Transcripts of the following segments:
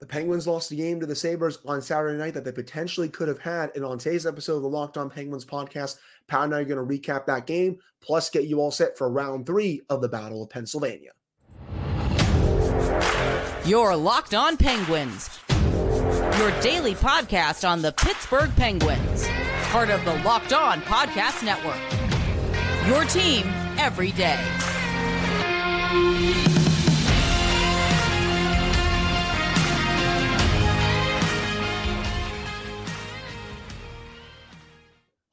The Penguins lost the game to the Sabres on Saturday night that they potentially could have had. And on today's episode of the Locked On Penguins podcast, Pat and I are going to recap that game, plus get you all set for round three of the Battle of Pennsylvania. Your Locked On Penguins, your daily podcast on the Pittsburgh Penguins, part of the Locked On Podcast Network. Your team every day.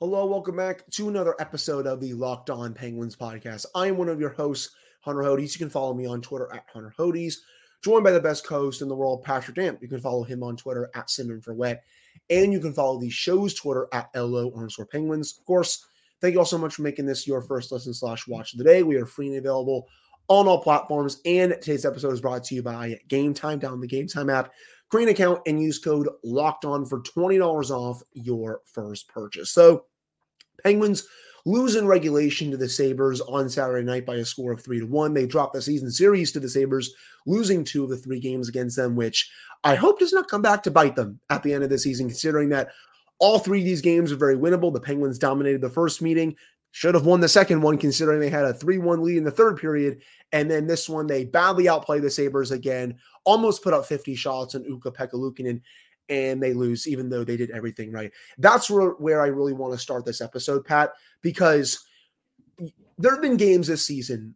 Hello, welcome back to another episode of the Locked On Penguins podcast. I am one of your hosts, Hunter Hodes. You can follow me on Twitter at Hunter Hodes. Joined by the best co-host in the world, Patrick Damp. You can follow him on Twitter at Simon for Wet. And you can follow the show's Twitter at LO underscore penguins. Of course, thank you all so much for making this your first listen slash watch of the day. We are free and available on all platforms. And today's episode is brought to you by Gametime. Down the Gametime app, create an account and use code locked on for $20 off your first purchase. So Penguins lose in regulation to the Sabres on Saturday night by a score of three to one. They drop the season series to the Sabres, losing two of the three games against them, which I hope does not come back to bite them at the end of the season, considering that all three of these games are very winnable. The Penguins dominated the first meeting, should have won the second one, considering they had a 3 1 lead in the third period. And then this one, they badly outplay the Sabres again, almost put up 50 shots on Ukko-Pekka Luukkonen and they lose even though they did everything right. That's where, where I really want to start this episode, Pat, because there have been games this season,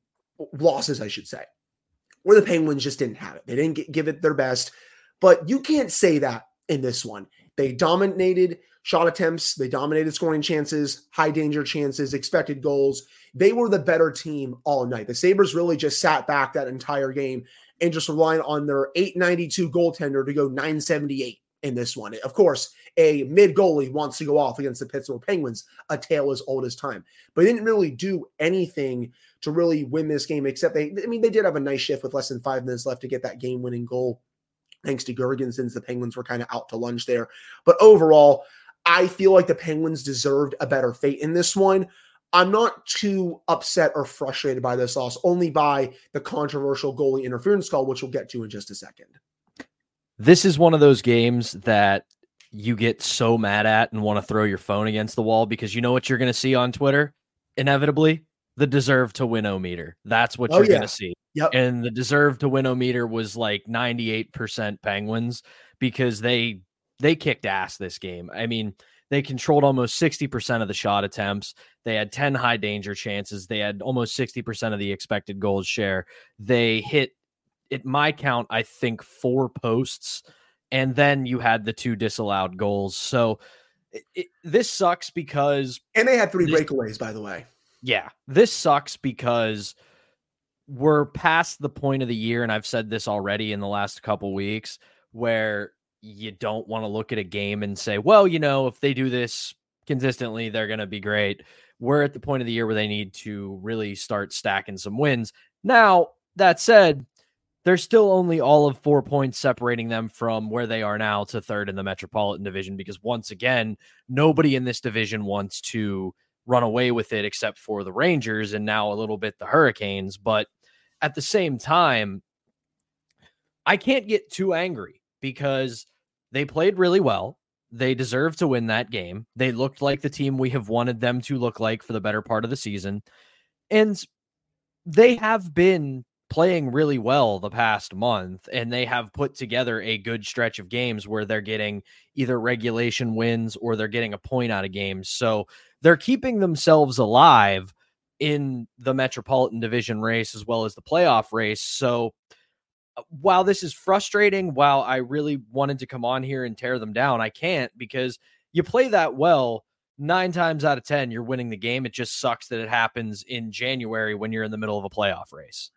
losses, I should say, where the Penguins just didn't have it. They didn't give it their best. But you can't say that in this one. They dominated shot attempts, they dominated scoring chances, high danger chances, expected goals. They were the better team all night. The Sabres really just sat back that entire game and just relied on their 892 goaltender to go 978 in this one. Of course, a mid goalie wants to go off against the Pittsburgh Penguins, a tale as old as time. But they didn't really do anything to really win this game, except they, I mean, they did have a nice shift with less than five minutes left to get that game winning goal. Thanks to Girgensons, since the Penguins were kind of out to lunch there. But overall, I feel like the Penguins deserved a better fate in this one. I'm not too upset or frustrated by this loss, only by the controversial goalie interference call, which we'll get to in just a second this is one of those games that you get so mad at and want to throw your phone against the wall because you know what you're going to see on Twitter inevitably the deserve to win o meter. That's what oh, you're yeah. going to see. Yep. And the deserve to win o meter was like 98% Penguins because they they kicked ass this game. I mean, they controlled almost 60% of the shot attempts. They had 10 high danger chances. They had almost 60% of the expected goals share. They hit at my count, I think four posts, and then you had the two disallowed goals. So it, it, this sucks because and they had three this, breakaways, by the way. Yeah, this sucks because we're past the point of the year, and I've said this already in the last couple weeks, where you don't want to look at a game and say, well, you know, if they do this consistently, they're going to be great. We're at the point of the year where they need to really start stacking some wins. Now, that said, there's still only all of four points separating them from where they are now to third in the Metropolitan Division because once again, nobody in this division wants to run away with it except for the Rangers and now a little bit the Hurricanes. But at the same time, I can't get too angry because they played really well. They deserve to win that game. They looked like the team we have wanted them to look like for the better part of the season. And they have been playing really well the past month and they have put together a good stretch of games where they're getting either regulation wins or they're getting a point out of games. So they're keeping themselves alive in the Metropolitan Division race as well as the playoff race. So Uh, while this is frustrating, while I really wanted to come on here and tear them down, I can't because you play that well. Nine times out of 10, you're winning the game. It just sucks that it happens in January when you're in the middle of a playoff race.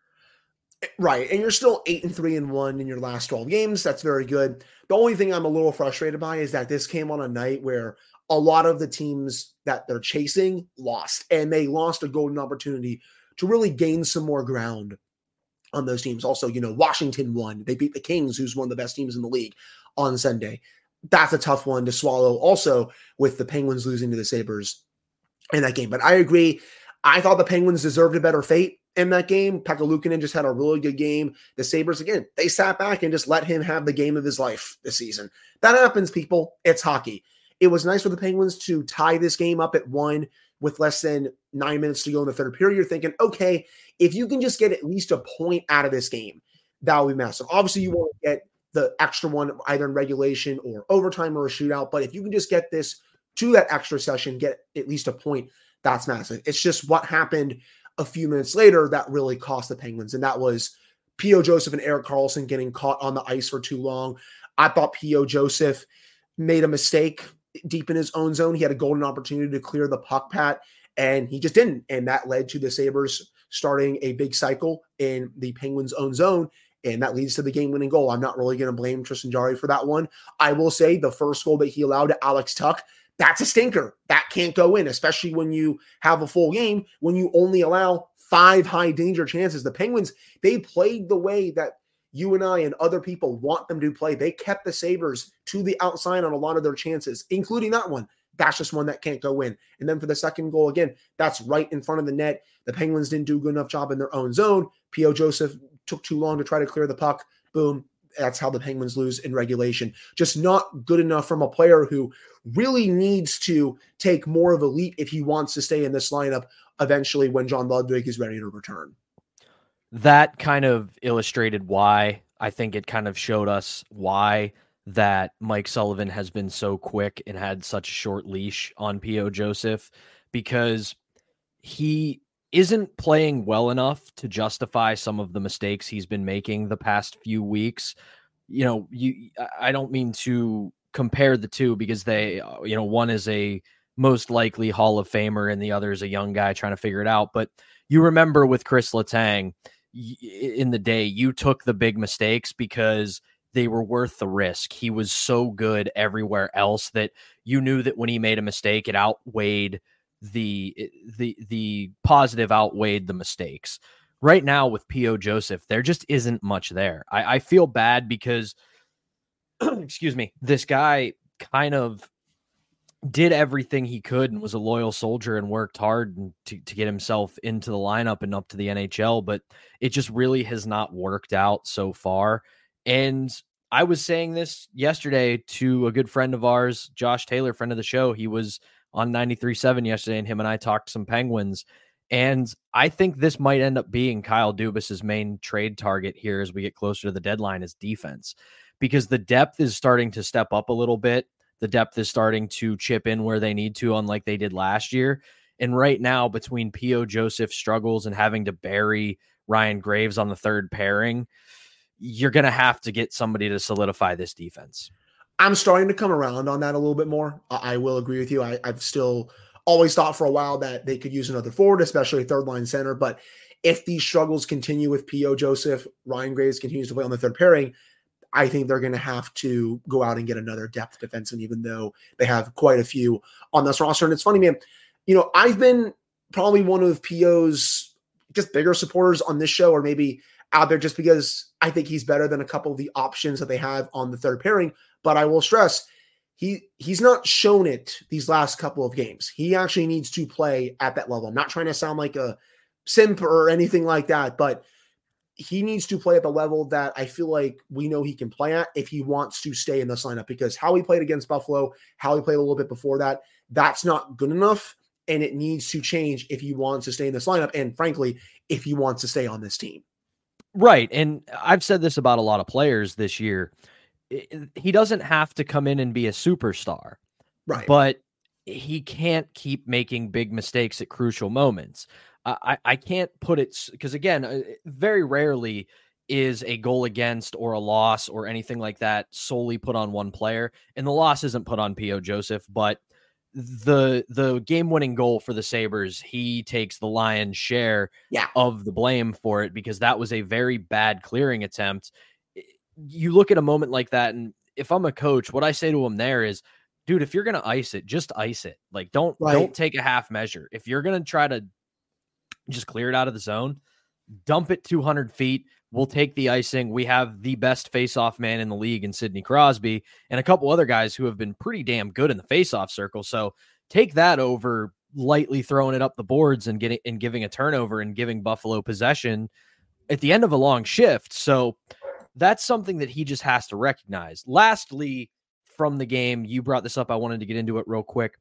Eh, right. And you're still eight and three and one in your last 12 games. That's very good. The only thing I'm a little frustrated by is that this came on a night where a lot of the teams that they're chasing lost, and they lost a golden opportunity to really gain some more ground on those teams. Also, you know, Washington won. They beat the Kings, who's one of the best teams in the league on Sunday. That's a tough one to swallow. Also, with the Penguins losing to the Sabres in that game. But I agree. I thought the Penguins deserved a better fate in that game. Pekka Luukkonen just had a really good game. The Sabres, again, they sat back and just let him have the game of his life this season. That happens, people. It's hockey. It was nice for the Penguins to tie this game up at one with less than nine minutes to go in the third period. You're thinking, okay, if you can just get at least a point out of this game, that would be massive. Obviously, you mm-hmm. want to get the extra one either in regulation or overtime or a shootout. But if you can just get this to that extra session, get at least a point, that's massive. It's just what happened a few minutes later that really cost the Penguins. And that was P.O. Joseph and Erik Karlsson getting caught on the ice for too long. I thought P.O. Joseph made a mistake deep in his own zone. He had a golden opportunity to clear the puck, Pat, and he just didn't. And that led to the Sabres starting a big cycle in the Penguins' own zone. And that leads to the game winning goal. I'm not really going to blame Tristan Jarry for that one. I will say the first goal that he allowed to Alex Tuch, that's a stinker. That can't go in, especially when you have a full game, when you only allow five high danger chances. The Penguins, they played the way that you and I and other people want them to play. They kept the Sabres to the outside on a lot of their chances, including that one. That's just one that can't go in. And then for the second goal, again, that's right in front of the net. The Penguins didn't do a good enough job in their own zone. P.O. Joseph took too long to try to clear the puck. Boom. That's how the Penguins lose in regulation. Just not good enough from a player who really needs to take more of a leap if he wants to stay in this lineup eventually when John Ludvig is ready to return. That kind of illustrated why I think it kind of showed us why that Mike Sullivan has been so quick and had such a short leash on P.O. Joseph because he isn't playing well enough to justify some of the mistakes he's been making the past few weeks. You know, you I don't mean to compare the two because they, uh, you know, one is a most likely Hall of Famer and the other is a young guy trying to figure it out. But you remember with Chris Letang in the day, you took the big mistakes because they were worth the risk. He was so good everywhere else that you knew that when he made a mistake, it outweighed the the the positive outweighed the mistakes. Right now with P.O. Joseph, there just isn't much there. I, I feel bad because excuse me, this guy kind of did everything he could and was a loyal soldier and worked hard to, to get himself into the lineup and up to the NHL, but it just really has not worked out so far. And I was saying this yesterday to a good friend of ours, Josh Taylor, friend of the show. He was on 93.7 yesterday, and him and I talked some Penguins. And I think this might end up being Kyle Dubas's main trade target here as we get closer to the deadline is defense, because the depth is starting to step up a little bit. The depth is starting to chip in where they need to, unlike they did last year. And right now, between P.O. Joseph struggles and having to bury Ryan Graves on the third pairing, you're going to have to get somebody to solidify this defense. I'm starting to come around on that a little bit more. I, I will agree with you. I, I've still always thought for a while that they could use another forward, especially third line center. But if these struggles continue with P.O. Joseph, Ryan Graves continues to play on the third pairing, I think they're going to have to go out and get another depth defenseman, even though they have quite a few on this roster. And it's funny, man. You know, I've been probably one of P.O.'s just bigger supporters on this show, or maybe out there just because I think he's better than a couple of the options that they have on the third pairing. But I will stress he he's not shown it these last couple of games. He actually needs to play at that level. I'm not trying to sound like a simp or anything like that, but he needs to play at the level that I feel like we know he can play at if he wants to stay in this lineup. Because how he played against Buffalo, how he played a little bit before that, that's not good enough. And it needs to change if he wants to stay in this lineup. And frankly, if he wants to stay on this team. Right. And I've said this about a lot of players this year he doesn't have to come in and be a superstar. Right. But he can't keep making big mistakes at crucial moments. I, I can't put it because, again, uh, very rarely is a goal against or a loss or anything like that solely put on one player. And the loss isn't put on P.O. Joseph, but the the game winning goal for the Sabres, he takes the lion's share yeah. of the blame for it because that was a very bad clearing attempt you look at a moment like that, and if I'm a coach, what I say to him there is, dude, if you're gonna ice it, just ice it. Like don't right. don't take a half measure. If you're gonna try to just clear it out of the zone, dump it 200 feet. We'll take the icing. We have the best face-off man in the league in Sidney Crosby and a couple other guys who have been pretty damn good in the face-off circle. So take that over lightly throwing it up the boards and getting and giving a turnover and giving Buffalo possession at the end of a long shift. So that's something that he just has to recognize. Lastly, from the game, you brought this up. I wanted to get into it real quick.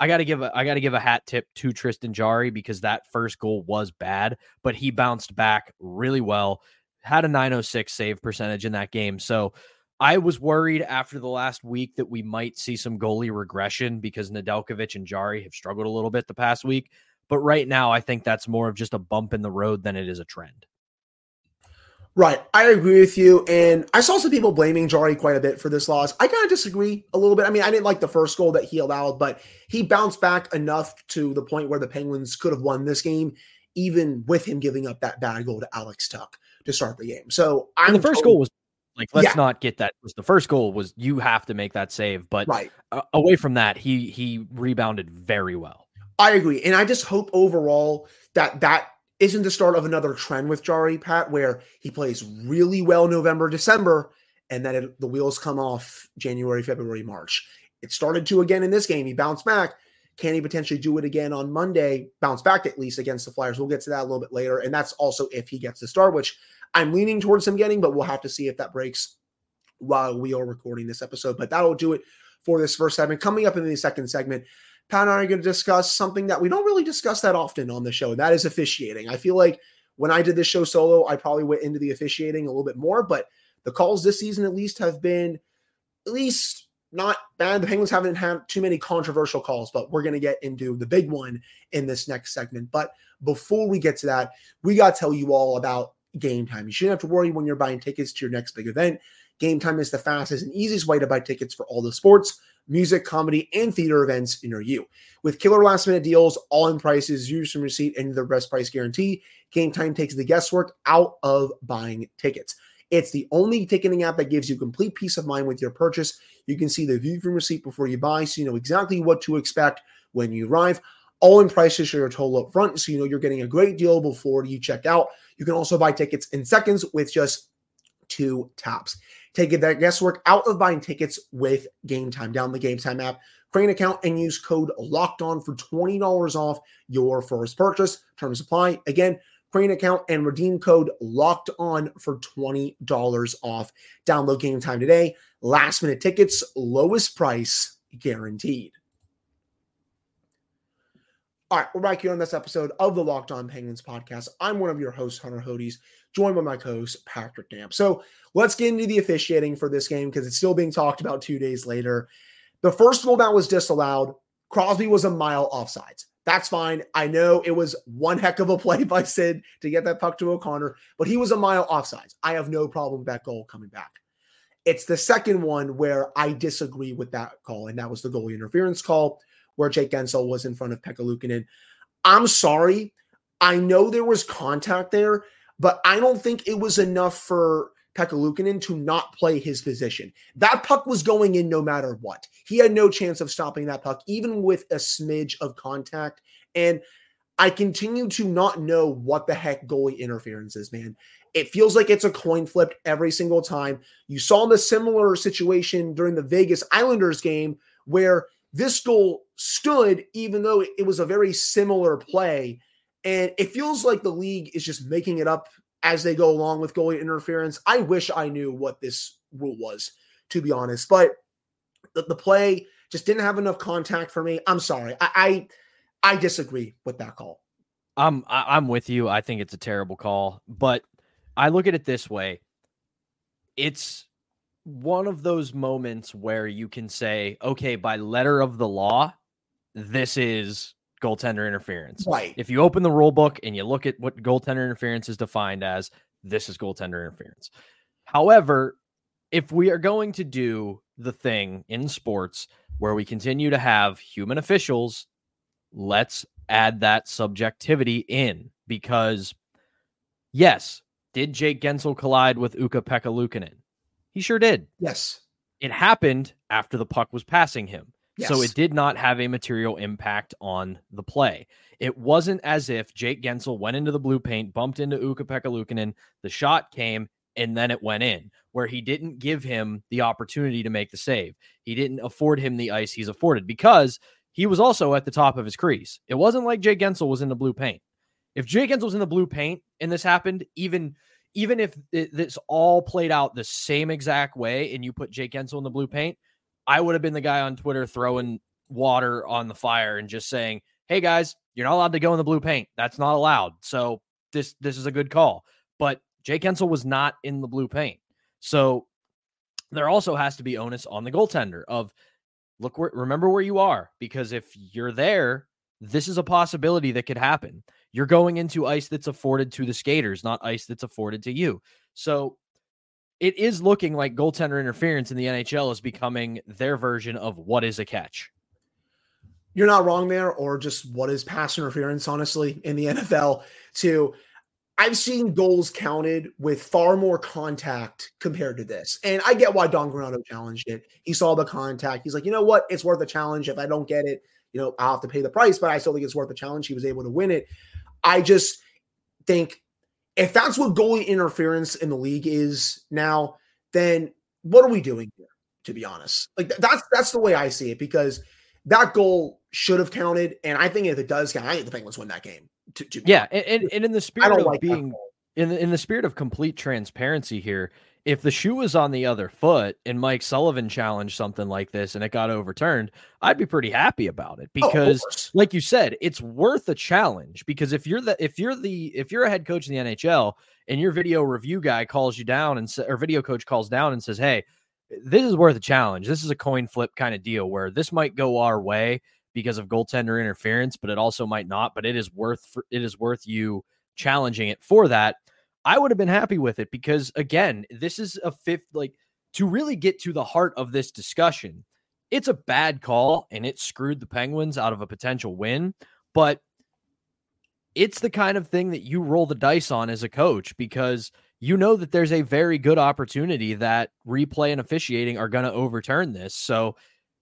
I got to give a I got to give a hat tip to Tristan Jarry because that first goal was bad, but he bounced back really well. Had a 906 save percentage in that game. So I was worried after the last week that we might see some goalie regression because Nedeljkovic and Jarry have struggled a little bit the past week. But right now, I think that's more of just a bump in the road than it is a trend. Right. I agree with you. And I saw some people blaming Jarry quite a bit for this loss. I kind of disagree a little bit. I mean, I didn't like the first goal that he allowed, but he bounced back enough to the point where the Penguins could have won this game, even with him giving up that bad goal to Alex Tuch to start the game. So I'm the first totally, goal was like, let's yeah. not get that. Was the first goal was you have to make that save, but right. Uh, away from that, he he rebounded very well. I agree, and I just hope overall that that isn't the start of another trend with Jarry Pat, where he plays really well November, December, and then it, the wheels come off January, February, March. It started to again in this game. He bounced back. Can he potentially do it again on Monday? Bounce back at least against the Flyers. We'll get to that a little bit later. And that's also if he gets the start, which I'm leaning towards him getting, but we'll have to see if that breaks while we are recording this episode. But that'll do it for this first segment. Coming up in the second segment, Pat and I are going to discuss something that we don't really discuss that often on the show, and that is officiating. I feel like when I did this show solo, I probably went into the officiating a little bit more, but the calls this season at least have been at least not bad. The Penguins haven't had too many controversial calls, but we're going to get into the big one in this next segment. But before we get to that, we got to tell you all about Gametime. You shouldn't have to worry when you're buying tickets to your next big event. Gametime is the fastest and easiest way to buy tickets for all the sports music, comedy, and theater events near you. With killer last minute deals, all in prices, use from receipt, and the best price guarantee, Gametime takes the guesswork out of buying tickets. It's the only ticketing app that gives you complete peace of mind with your purchase. You can see the view from receipt before you buy, so you know exactly what to expect when you arrive. All in prices your total up front, so you know you're getting a great deal before you check out. You can also buy tickets in seconds with just two taps. Take that guesswork out of buying tickets with Gametime. Down the Gametime app, create an account, and use code Locked On for twenty dollars off your first purchase. Terms apply. Again, create an account and redeem code Locked On for twenty dollars off. Download Gametime today. Last minute tickets, lowest price guaranteed. All right, we're back here on this episode of the Locked On Penguins podcast. I'm one of your hosts, Hunter Hodes, joined by my co-host Patrick Damp. So let's get into the officiating for this game because it's still being talked about two days later. The first goal that was disallowed, Crosby was a mile offsides. That's fine. I know it was one heck of a play by Sid to get that puck to O'Connor, but he was a mile offsides. I have no problem with that goal coming back. It's the second one where I disagree with that call, and that was the goalie interference call where Jake Guentzel was in front of Pekka Luukkonen. I'm sorry. I know there was contact there, but I don't think it was enough for Pekka to not play his position. That puck was going in no matter what. He had no chance of stopping that puck, even with a smidge of contact. And I continue to not know what the heck goalie interference is, man. It feels like it's a coin flip every single time. You saw the similar situation during the Vegas Islanders game where this goal stood, even though it was a very similar play. And it feels like the league is just making it up as they go along with goalie interference. I wish I knew what this rule was, to be honest. But the, the play just didn't have enough contact for me. I'm sorry. I I, I disagree with that call. I'm I'm with you. I think it's a terrible call, but I look at it this way. It's one of those moments where you can say, okay, by letter of the law, this is goaltender interference. Right. If you open the rule book and you look at what goaltender interference is defined as, this is goaltender interference. However, if we are going to do the thing in sports where we continue to have human officials, let's add that subjectivity in because, yes, did Jake Guentzel collide with Ukko-Pekka Luukkonen? He sure did. Yes. It happened after the puck was passing him. Yes. So it did not have a material impact on the play. It wasn't as if Jake Guentzel went into the blue paint, bumped into Ukko-Pekka Luukkonen, the shot came, and then it went in, where he didn't give him the opportunity to make the save. He didn't afford him the ice he's afforded because he was also at the top of his crease. It wasn't like Jake Guentzel was in the blue paint. If Jake Guentzel was in the blue paint and this happened, even even if it, this all played out the same exact way and you put Jake Guentzel in the blue paint, I would have been the guy on Twitter throwing water on the fire and just saying, "Hey guys, you're not allowed to go in the blue paint. That's not allowed." So this this is a good call. But Jay Guentzel was not in the blue paint. So there also has to be onus on the goaltender of look where remember where you are because if you're there, this is a possibility that could happen. You're going into ice that's afforded to the skaters, not ice that's afforded to you. So it is looking like goaltender interference in the NHL is becoming their version of what is a catch. You're not wrong there, or just what is pass interference, honestly, in the NFL, too. I've seen goals counted with far more contact compared to this. And I get why Don Granato challenged it. He saw the contact. He's like, you know what? It's worth a challenge. If I don't get it, you know, I'll have to pay the price, but I still think it's worth a challenge. He was able to win it. I just think if that's what goalie interference in the league is now, then what are we doing here? To be honest, like that's that's the way I see it because that goal should have counted, and I think if it does count, I think the Penguins win that game. To, to yeah, and, and, in the spirit of like being in the, in the spirit of complete transparency here, if the shoe was on the other foot and Mike Sullivan challenged something like this and it got overturned, I'd be pretty happy about it oh, because, oh, like you said, it's worth a challenge. Because if you're the if you're the if you're a head coach in the NHL and your video review guy calls you down and or video coach calls down and says, "Hey, this is worth a challenge. This is a coin flip kind of deal where this might go our way because of goaltender interference, but it also might not. But it is worth it is worth you challenging it for that. I would have been happy with it because again, this is a fifth like to really get to the heart of this discussion. It's a bad call and it screwed the Penguins out of a potential win, but it's the kind of thing that you roll the dice on as a coach because you know that there's a very good opportunity that replay and officiating are going to overturn this. So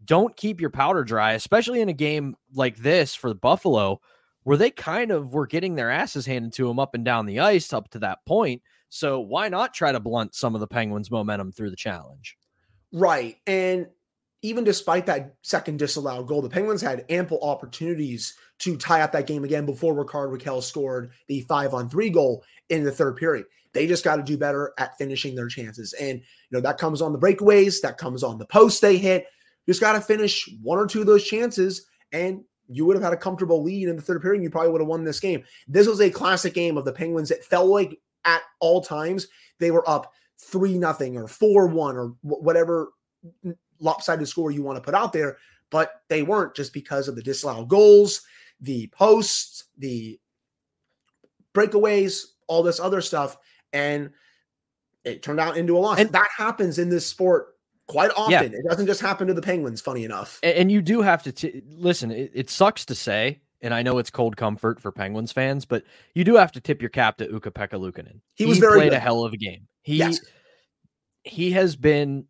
don't keep your powder dry, especially in a game like this for the Buffalo, where they kind of were getting their asses handed to them up and down the ice up to that point. So why not try to blunt some of the Penguins' momentum through the challenge? Right. And even despite that second disallowed goal, the Penguins had ample opportunities to tie up that game again before Rickard Rakell scored the five on three goal in the third period. They just got to do better at finishing their chances. And, you know, that comes on the breakaways, that comes on the post they hit. Just got to finish one or two of those chances, and you would have had a comfortable lead in the third period. And you probably would have won this game. This was a classic game of the Penguins. It felt like at all times they were up three nothing or four one or whatever lopsided score you want to put out there, but they weren't just because of the disallowed goals, the posts, the breakaways, all this other stuff, and it turned out into a loss. And that happens in this sport quite often. Yeah. It doesn't just happen to the Penguins, funny enough. And, and you do have to t- listen, it, it, sucks to say, and I know it's cold comfort for Penguins fans, but you do have to tip your cap to Ukko-Pekka Luukkonen. He, was very played good. a hell of a game. He yes. he has been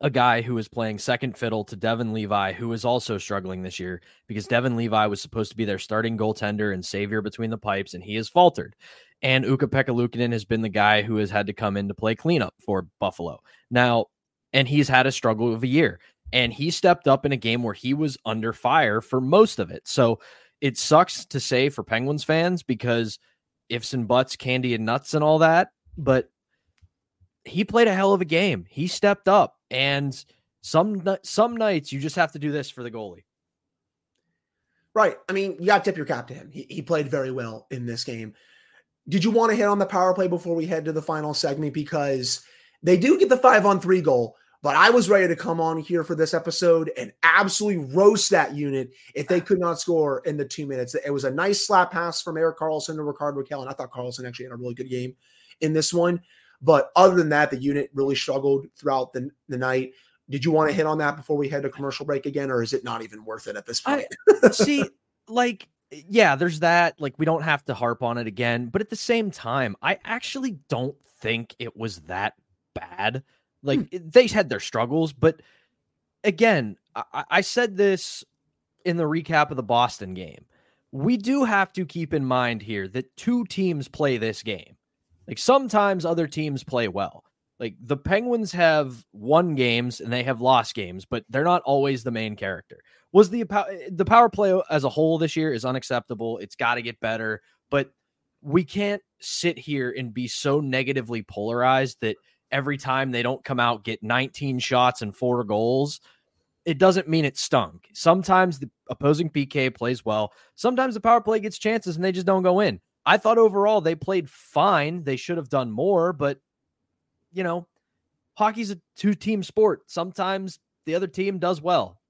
a guy who is playing second fiddle to Devon Levi, who is also struggling this year because Devon Levi was supposed to be their starting goaltender and savior between the pipes, and he has faltered. And Ukko-Pekka Luukkonen has been the guy who has had to come in to play cleanup for Buffalo. Now, and he's had a struggle of a year. And he stepped up in a game where he was under fire for most of it. So it sucks to say for Penguins fans because ifs and buts, candy and nuts and all that. But he played a hell of a game. He stepped up. And some some nights you just have to do this for the goalie. Right. I mean, you got to tip your cap to him. He, he played very well in this game. Did you want to hit on the power play before we head to the final segment? Because they do get the five on three goal, but I was ready to come on here for this episode and absolutely roast that unit if they could not score in the two minutes. It was a nice slap pass from Erik Karlsson to Ricardo Rakell, and I thought Karlsson actually had a really good game in this one. But other than that, the unit really struggled throughout the, the night. Did you want to hit on that before we head to commercial break again, or is it not even worth it at this point? I, see, like, yeah, there's that. Like, we don't have to harp on it again. But at the same time, I actually don't think it was that bad. Like hmm. they had their struggles, but again, I, I said this in the recap of the Boston game. We do have to keep in mind here that two teams play this game. Like sometimes other teams play well. Like the Penguins have won games and they have lost games, but they're not always the main character. Was the the power play as a whole this year is unacceptable. It's got to get better, but we can't sit here and be so negatively polarized that every time they don't come out get 19 shots and four goals, it doesn't mean it stunk. Sometimes the opposing PK plays well. Sometimes the power play gets chances and they just don't go in. I thought overall they played fine. They should have done more, but you know, hockey's a two team sport. Sometimes the other team does well.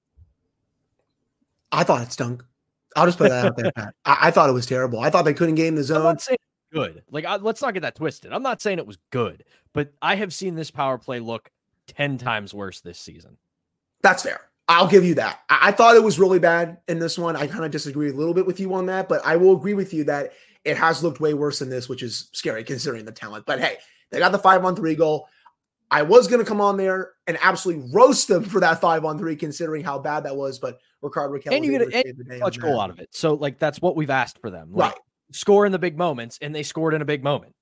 I thought it stunk. I'll just put that out there, Pat. I, I, thought it was terrible. I thought they couldn't game the zone. Good. Like, I, let's not get that twisted. I'm not saying it was good, but I have seen this power play look 10 times worse this season. That's fair. I'll give you that. I, I thought it was really bad in this one. I kind of disagree a little bit with you on that, but I will agree with you that it has looked way worse than this, which is scary considering the talent. But hey, they got the five on three goal. I was going to come on there and absolutely roast them for that five on three, considering how bad that was. But Rickard Rakell and you get a clutch goal out of it. So like that's what we've asked for them, like, right? Score in the big moments, and they scored in a big moment.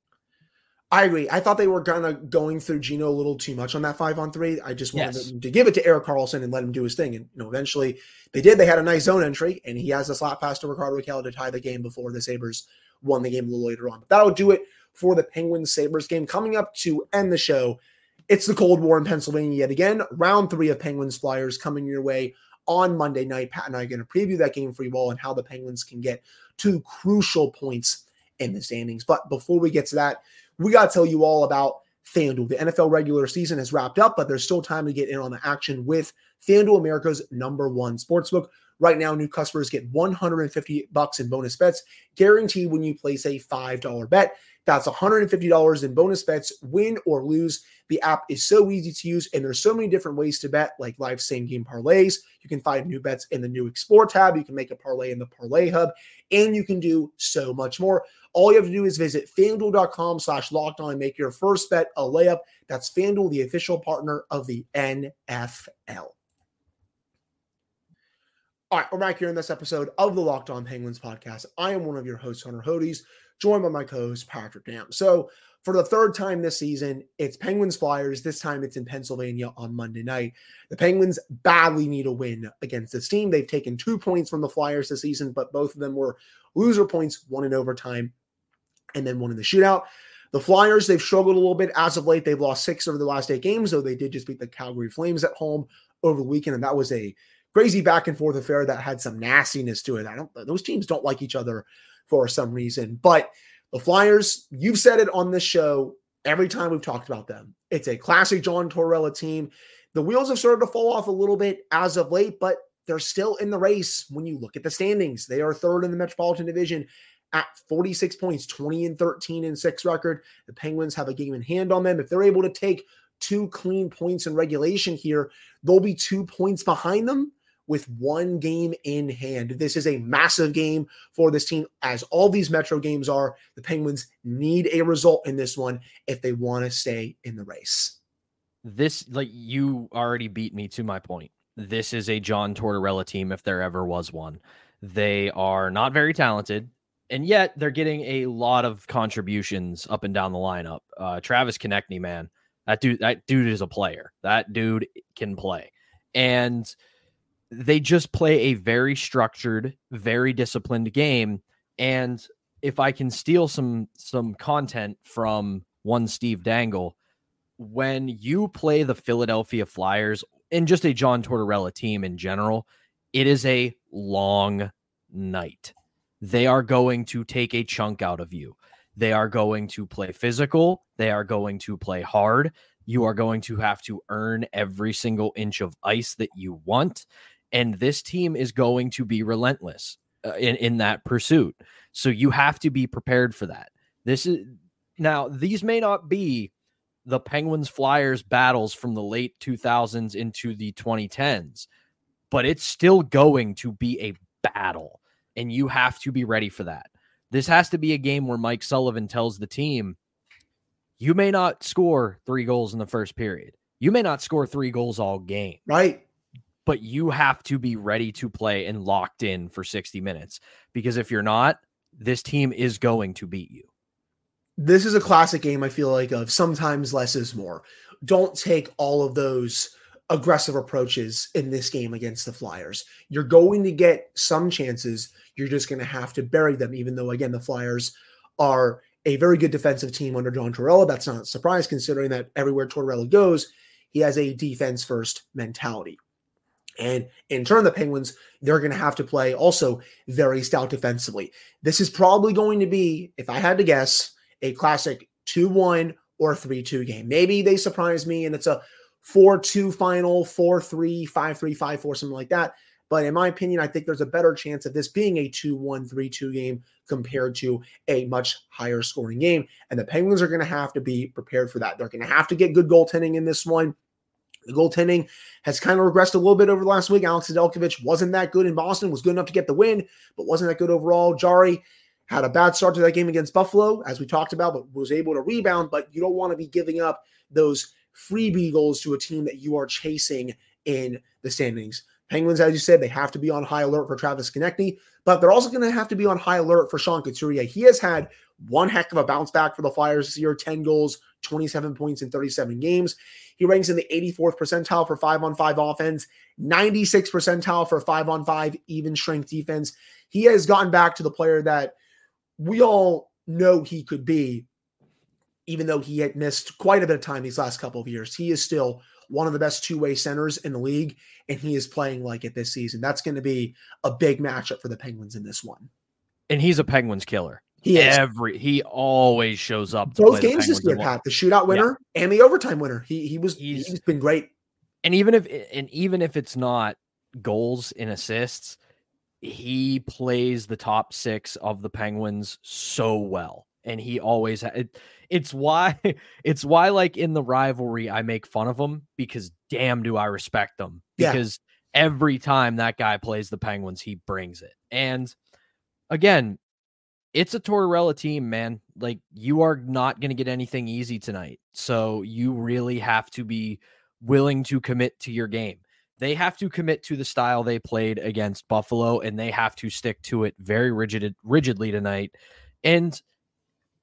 I agree. I thought they were kind of going through Gino a little too much on that five on three. I just wanted yes. to give it to Erik Karlsson and let him do his thing. And you know, eventually they did. They had a nice zone entry, and he has a slap pass to Ricardo Rakell to tie the game before the Sabres won the game a little later on. But that'll do it for the Penguins Sabres game. Coming up to end the show, it's the Cold War in Pennsylvania yet again. Round three of Penguins Flyers coming your way on Monday night. Pat and I are going to preview that game for you all and how the Penguins can get two crucial points in the standings. But before we get to that, we got to tell you all about FanDuel. The NFL regular season has wrapped up, but there's still time to get in on the action with FanDuel, America's number one sportsbook. Right now, new customers get 150 bucks in bonus bets guaranteed when you place a $5 bet. That's $150 in bonus bets, win or lose. The app is so easy to use, and there's so many different ways to bet, like live same game parlays. You can find new bets in the new Explore tab. You can make a parlay in the Parlay Hub, and you can do so much more. All you have to do is visit fanduel.com slash locked on and make your first bet a layup. That's FanDuel, the official partner of the NFL. All right, we're back here in this episode of the Locked On Penguins podcast. I am one of your hosts, Hunter Hodes, joined by my co-host Patrick Dam. So for the third time this season, it's Penguins Flyers. This time it's in Pennsylvania on Monday night. The Penguins badly need a win against this team. They've taken two points from the Flyers this season, but both of them were loser points, one in overtime and then one in the shootout. The Flyers, they've struggled a little bit as of late. They've lost six over the last eight games, though they did just beat the Calgary Flames at home over the weekend, and that was a crazy back and forth affair that had some nastiness to it. I don't; those teams don't like each other for some reason. But the Flyers, you've said it on this show every time we've talked about them. It's a classic John Tortorella team. The wheels have started to fall off a little bit as of late, but they're still in the race when you look at the standings. They are third in the Metropolitan Division at 46 points, 20 and 13 and 6 record. The Penguins have a game in hand on them. If they're able to take two clean points in regulation here, they'll be two points behind them with one game in hand. This is a massive game for this team, as all these Metro games are. The Penguins need a result in this one if they want to stay in the race. This, like, you already beat me to my point. This is a John Tortorella team if there ever was one. They are not very talented and yet they're getting a lot of contributions up and down the lineup. Uh, Travis Konecny, man, that dude, that dude is a player. That dude can play, and they just play a very structured, very disciplined game. And if I can steal some some content from one Steve Dangle, when you play the Philadelphia Flyers and just a John Tortorella team in general, it is a long night they are going to take a chunk out of you. They are going to play physical. They are going to play hard. You are going to have to earn every single inch of ice that you want. And this team is going to be relentless uh, in, in that pursuit. So you have to be prepared for that. This is now, these may not be the Penguins Flyers battles from the late 2000s into the 2010s, but it's still going to be a battle and you have to be ready for that. This has to be a game where Mike Sullivan tells the team, you may not score three goals in the first period. You may not score three goals all game. Right. But you have to be ready to play and locked in for 60 minutes because if you're not, this team is going to beat you. this is a classic game, I feel like, of sometimes less is more. Don't take all of those aggressive approaches in this game against the Flyers. You're going to get some chances. You're just going to have to bury them, even though, again, the Flyers are a very good defensive team under John Tortorella. That's not a surprise considering that everywhere Tortorella goes, he has a defense first mentality. And in turn, the Penguins, they're going to have to play also very stout defensively. This is probably going to be, if I had to guess, a classic 2 1 or 3 2 game. Maybe they surprise me and it's a 4 2 final, 4 3, 5 3, 5 4, something like that. But in my opinion, I think there's a better chance of this being a 2 1, 3 2 game compared to a much higher scoring game. And the Penguins are going to have to be prepared for that. They're going to have to get good goaltending in this one. The goaltending has kind of regressed a little bit over the last week. Alex Nedeljkovic wasn't that good in Boston, was good enough to get the win, but wasn't that good overall. Jarry had a bad start to that game against Buffalo, as we talked about, but was able to rebound. But you don't want to be giving up those freebie goals to a team that you are chasing in the standings. Penguins, as you said, they have to be on high alert for Travis Konecny, but they're also going to have to be on high alert for Sean Couturier. He has had one heck of a bounce back for the Flyers this year 10 goals, 27 points in 37 games. He ranks in the 84th percentile for five on five offense, 96 percentile for five on five even strength defense. He has gotten back to the player that we all know he could be, even though he had missed quite a bit of time these last couple of years. He is still one of the best two way centers in the league, and he is playing like it this season. That's going to be a big matchup for the Penguins in this one. And he's a Penguins killer. He is. Every he always shows up. Both games this year, Pat, the shootout winner yeah. and the overtime winner. He he was he's, he's been great. And even if and even if it's not goals and assists, he plays the top six of the Penguins so well, and he always it, it's why it's why like in the rivalry I make fun of him because damn do I respect them because yeah. every time that guy plays the Penguins he brings it and again it's a Tortorella team, man. Like you are not going to get anything easy tonight. So you really have to be willing to commit to your game. They have to commit to the style they played against Buffalo and they have to stick to it very rigid rigidly tonight. And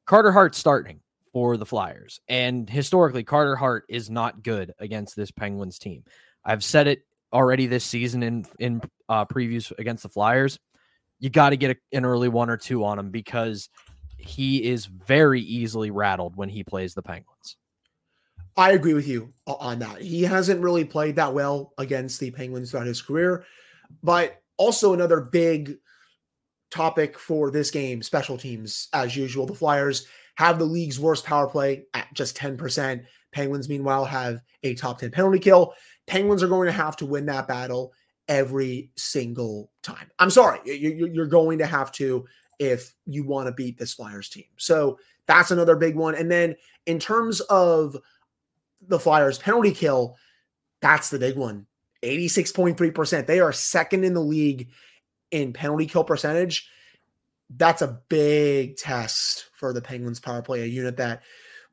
Carter Hart starting for the Flyers. And historically Carter Hart is not good against this Penguins team. I've said it already this season in in uh, previews against the Flyers you got to get a, an early one or two on him because he is very easily rattled when he plays the Penguins. I agree with you on that. He hasn't really played that well against the Penguins throughout his career, but also another big topic for this game special teams as usual the flyers have the league's worst power play at just 10% penguins meanwhile have a top 10 penalty kill penguins are going to have to win that battle every single time. I'm sorry, you're going to have to if you want to beat this Flyers team. So that's another big one. And then in terms of the Flyers penalty kill, that's the big one 86.3%. They are second in the league in penalty kill percentage. That's a big test for the Penguins power play, a unit that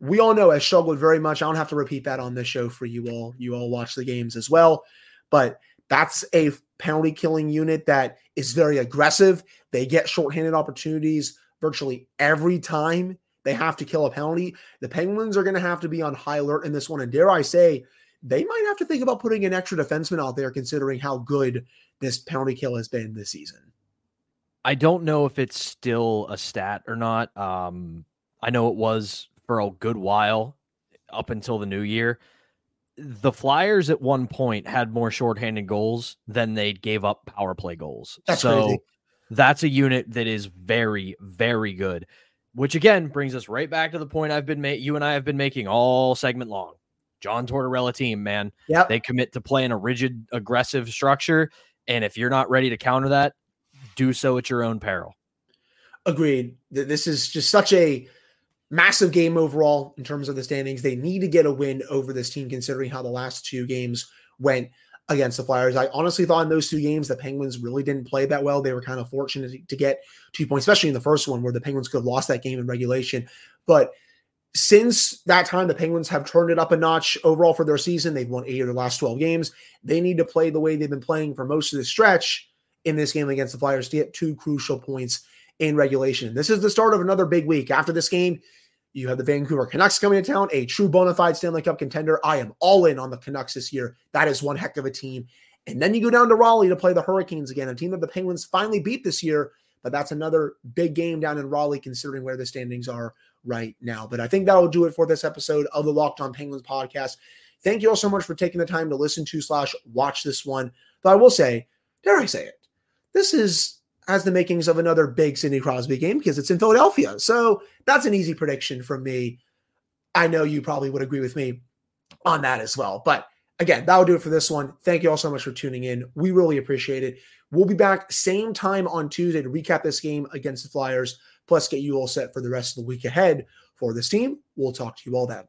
we all know has struggled very much. I don't have to repeat that on this show for you all. You all watch the games as well. But that's a penalty killing unit that is very aggressive. They get shorthanded opportunities virtually every time they have to kill a penalty. The Penguins are going to have to be on high alert in this one. And dare I say, they might have to think about putting an extra defenseman out there considering how good this penalty kill has been this season. I don't know if it's still a stat or not. Um, I know it was for a good while up until the new year the Flyers at one point had more shorthanded goals than they gave up power play goals. That's so crazy. that's a unit that is very, very good. Which again brings us right back to the point I've been making. You and I have been making all segment long. John Tortorella team, man. Yeah, they commit to playing a rigid, aggressive structure, and if you're not ready to counter that, do so at your own peril. Agreed. This is just such a massive game overall in terms of the standings. They need to get a win over this team, considering how the last two games went against the Flyers. I honestly thought in those two games the Penguins really didn't play that well. They were kind of fortunate to get two points, especially in the first one where the Penguins could have lost that game in regulation. But since that time, the Penguins have turned it up a notch overall for their season. They've won eight of the last 12 games. They need to play the way they've been playing for most of the stretch in this game against the Flyers to get two crucial points in regulation. This is the start of another big week. After this game, You have the Vancouver Canucks coming to town, a true bona fide Stanley Cup contender. I am all in on the Canucks this year. That is one heck of a team. And then you go down to Raleigh to play the Hurricanes again, a team that the Penguins finally beat this year. But that's another big game down in Raleigh, considering where the standings are right now. But I think that will do it for this episode of the Locked On Penguins podcast. Thank you all so much for taking the time to listen to slash watch this one. But I will say, dare I say it, this is has the makings of another big Sidney Crosby game because it's in Philadelphia. So that's an easy prediction from me. I know you probably would agree with me on that as well. But again, that'll do it for this one. Thank you all so much for tuning in. We really appreciate it. We'll be back same time on Tuesday to recap this game against the Flyers, plus get you all set for the rest of the week ahead for this team. We'll talk to you all then.